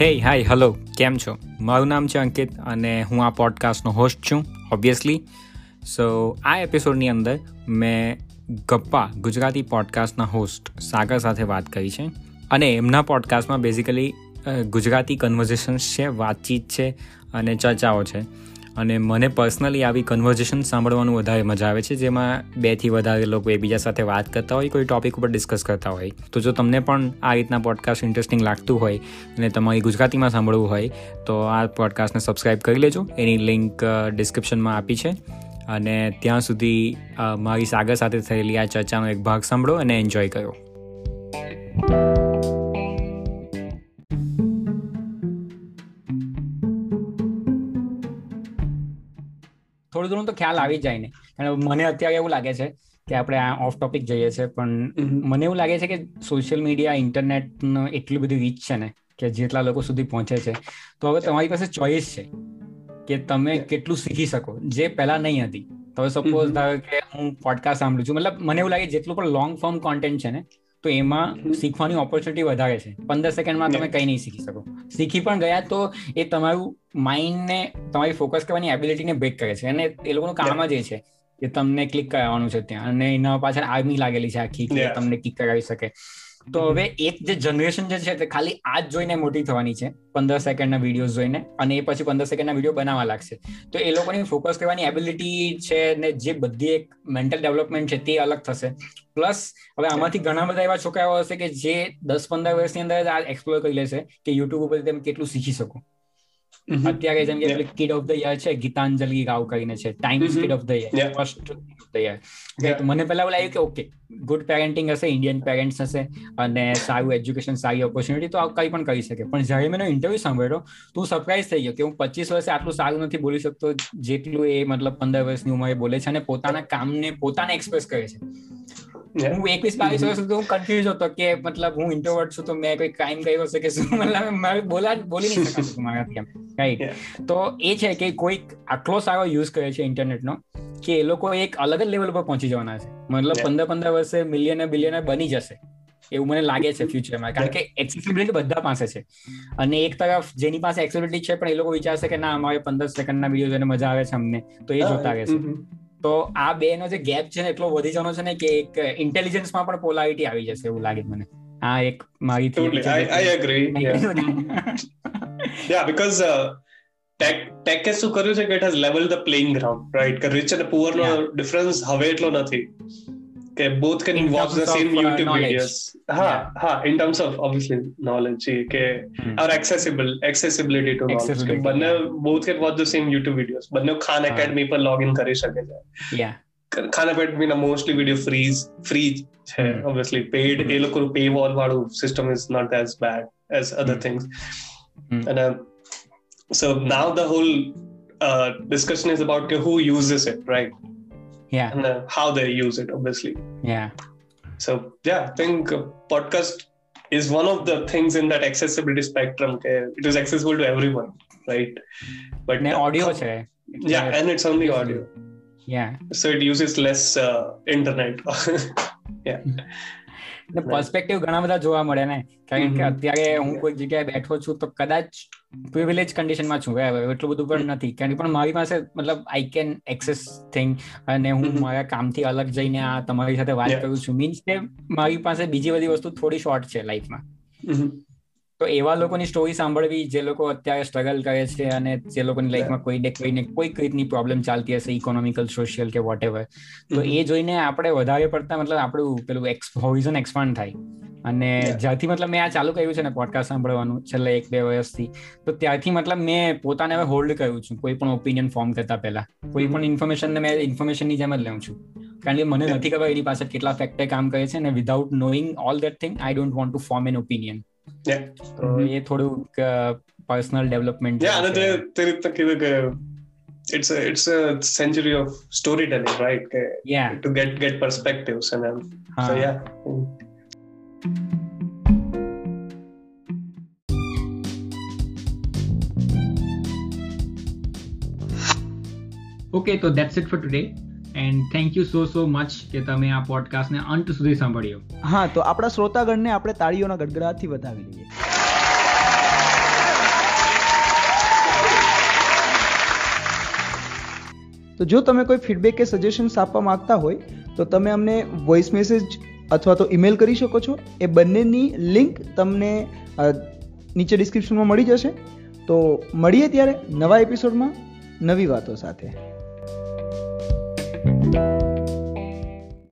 હે hi hello કેમ છો? મારું નામ છે અંકિત અને હું આ પોડકાસ્ટનો હોસ્ટ છું ઓબ્વિયસલી સો આ એપિસોડની અંદર મેં ગપ્પા, ગુજરાતી પોડકાસ્ટના હોસ્ટ સાગર સાથે વાત કરી છે અને એમના પોડકાસ્ટમાં બેઝિકલી ગુજરાતી કન્વર્ઝેશન્સ છે, વાતચીત છે અને ચર્ચાઓ છે. અને મને પર્સનલી આવી કન્વર્ઝેશન સાંભળવાનું વધારે મજા આવે છે, જેમાં બેથી વધારે લોકો એકબીજા સાથે વાત કરતા હોય, કોઈ ટોપિક ઉપર ડિસ્કસ કરતા હોય. તો જો તમને પણ આ રીતના પોડકાસ્ટ ઇન્ટરેસ્ટિંગ લાગતું હોય અને તમારી ગુજરાતીમાં સાંભળવું હોય, તો આ પોડકાસ્ટને સબસ્ક્રાઈબ કરી લેજો. એની લિંક ડિસ્ક્રિપ્શનમાં આપી છે. અને ત્યાં સુધી મારી સાગર સાથે થયેલી આ ચર્ચાનો એક ભાગ સાંભળો અને એન્જોય કરો. થોડું થોડું તો ખ્યાલ આવી જાય ને. કારણ મને અત્યારે એવું લાગે છે કે આપણે આ ઓફ ટોપિક જઈએ છે પણ મને એવું લાગે છે કે સોશિયલ મીડિયા ઇન્ટરનેટનો એટલી બધી રીચ છે ને કે જેટલા લોકો સુધી પહોંચે છે. તો હવે તમારી પાસે ચોઈસ છે કે તમે કેટલું શીખી શકો. જે પહેલા નહીં હતી. તો સપોઝ કે હું પોડકાસ્ટ સાંભળું છું. મતલબ મને એવું લાગે જેટલું પણ લોંગ ફોર્મ કોન્ટેન્ટ છે ને તો એમાં શીખવાની ઓપોર્ચ્યુનિટી વધારે છે. પંદર સેકન્ડમાં તમે કંઈ નહીં શીખી શકો. શીખી પણ ગયા તો એ તમારું માઇન્ડને તમારી ફોકસ કરવાની એબિલિટીને બ્રેક કરે છે. અને એ લોકોનું કામ જ એ છે કે તમને ક્લિક કરાવવાનું છે ત્યાં. અને એના પાછળ આર્મી લાગેલી છે આખી કે તમને ક્લિક કરાવી શકે. તો હવે એક જે જનરેશન જે છે તે ખાલી આ જ જોઈને મોટી થવાની છે. પંદર સેકન્ડના વિડીયોઝ જોઈને અને એ પછી પંદર સેકન્ડના વીડિયો બનાવવા લાગશે. તો એ લોકોની ફોકસ કરવાની એબિલિટી છે ને જે બધી એક મેન્ટલ ડેવલપમેન્ટ છે તે અલગ થશે. પ્લસ હવે આમાંથી ઘણા બધા એવા છોકરાઓ હશે કે જે દસ પંદર વર્ષની અંદર આ એક્સપ્લોર કરી લેશે કે યુટ્યુબ ઉપર તમે કેટલું શીખી શકો. અત્યારે જેમ કે કિડ ઓફ ધ યર છે ગીતાંજલિ રાવ કરીને છે Times kid of the year first of the year મને પહેલા એવું લાગ્યું કે ઓકે ગુડ પેરેન્ટિંગ હશે ઇન્ડિયન પેરેન્ટ્સ હશે અને સારું એજ્યુકેશન સારી ઓપોર્ચ્યુનિટી તો કંઈ પણ કરી શકે. પણ જ્યારે મેં ઇન્ટરવ્યુ સાંભળ્યો તો હું સરપ્રાઈઝ થઈ ગયો કે હું પચીસ વર્ષે આટલું સારું નથી બોલી શકતો જેટલું એ મતલબ પંદર વર્ષની ઉંમરે બોલે છે અને પોતાના કામને પોતાને એક્સપ્રેસ કરે છે. હું એકવીસ બાવીસ વર્ષ સુધી હું કન્ફ્યુઝ હતો કે મતલબ હું ઇન્ટ્રોવર્ટ છું તો મેં કોઈ ક્રાઇમ કર્યો હશે કે શું? મતલબ મારે બોલા બોલી નહીં શકાતું મારાથી રાઈટ તો એ છે કે કોઈક આટલો સારો યુઝ કરે છે ઇન્ટરનેટનો કે એ લોકો એક અલગ જ લેવલ પર પહોંચી જવાના છે. મતલબ પંદર પંદર વર્ષે મિલિયન બિલિયન બની જશે. એવું મને લાગે છે ફ્યુચરમાં કારણ કે એક્સેસિબિલિટી બધા પાસે છે. અને એક તરફ જેની પાસે એક્સેસિબિલિટી છે પણ એ લોકો વિચારશે કે ના અમારે પંદર સેકન્ડના વીડિયો જોઈને મજા આવે છે અમને. તો એ જોતા રહેશે. તો આ બે નો જે ગેપ છે ને એટલો વધી જવાનો છે ને કે એક ઇન્ટેલિજન્સમાં પણ પોલારિટી આવી જશે એવું લાગે મને. આ એક મારી. I, I agree. yeah, yeah uh, tech ટેકે શું કર્યું છે કે it has level the playing ground right કે રિચ અને પુઅર નો ડિફરન્સ હવે એટલો નથી. કે both can watch the same YouTube videos હા હા in terms of obviously knowledge કે or accessible accessibility to knowledge કે બંને both can watch the same YouTube videos બંને ખાન એકેડમી પર લોગ ઇન કરી શકે છે યા ખાન એકેડમી ના મોસ્ટલી વિડિયો ફ્રીઝ ફ્રી છે ઓબ્વિયસલી પેડ એ લોકો પે વોલ વાળું system is not as bad as other things અને so now the whole uh, discussion is about who uses it right Yeah. And uh, how they use it obviously. Yeah. So yeah i think podcast is one of the things in that accessibility spectrum it is accessible to everyone right? But ne audio છે yeah and it's only audio. Yeah. So it uses less uh, internet. Yeah perspective ઘણા બધા જોવા મળે ને. કારણ કે અત્યારે હું કોઈ જગ્યાએ બેઠો છું તો કદાચ પ્રિવિલેજ કન્ડિશનમાં છું. એટલું બધું પણ નથી. કારણ કે પણ મારી પાસે મતલબ આઈ કેન એક્સેસ થિંગ અને હું મારા કામથી અલગ જઈને આ તમારી સાથે વાત કરું છું. મીન્સ કે મારી પાસે બીજી બધી વસ્તુ થોડી શોર્ટ છે લાઈફમાં તો એવા લોકોની સ્ટોરી સાંભળવી જે લોકો અત્યારે સ્ટ્રગલ કરે છે અને જે લોકોની લાઈફમાં કોઈ ને કોઈને કોઈક રીતની પ્રોબ્લેમ ચાલતી હશે ઇકોનોમિકલ સોશિયલ કે વોટ એવર તો એ જોઈને આપણે વધારે પડતા મતલબ આપણું પેલું હોરિઝન એક્સપાન્ડ થાય. અને જ્યાંથી મતલબ મેં આ ચાલુ કર્યું છે ને પોડકાસ્ટ સાંભળવાનું છેલ્લા એક બે વર્ષથી તો ત્યારથી મતલબ મેં પોતાને હવે હોલ્ડ કર્યું છું કોઈ પણ ઓપિનિયન ફોર્મ કરતા પહેલા. કોઈ પણ ઇન્ફોર્મેશન ને મેં ઇન્ફોર્મેશનની જેમ જ લઉં છું. કારણ કે મને નથી ખબર એની પાસે કેટલા ફેક્ટર કામ કરે છે અને without knowing all that thing I don't want to form an opinion તો એ થોડુંક પર્સનલ ડેવલપમેન્ટ yeah અને તે રીતે કીધું કે it's a it's a century of storytelling right કે yeah to get get perspectives and then so yeah okay તો that's it for today and thank you so so much કે તમે આ પોડકાસ્ટને અંત સુધી સાંભળ્યો. હા, તો આપણા શ્રોતાગણને આપણે તાળીઓના ગડગડાટથી વધાવી લઈએ તો જો તમે કોઈ ફીડબેક કે સજેશન્સ આપવા માંગતા હોય, તો તમે અમને વોઇસ મેસેજ અથવા તો ઈમેલ કરી શકો છો. એ બંનેની લિંક તમને નીચે ડિસ્ક્રિપ્શનમાં મળી જશે. તો મળીએ ત્યારે નવા એપિસોડમાં નવી વાતો સાથે. thank you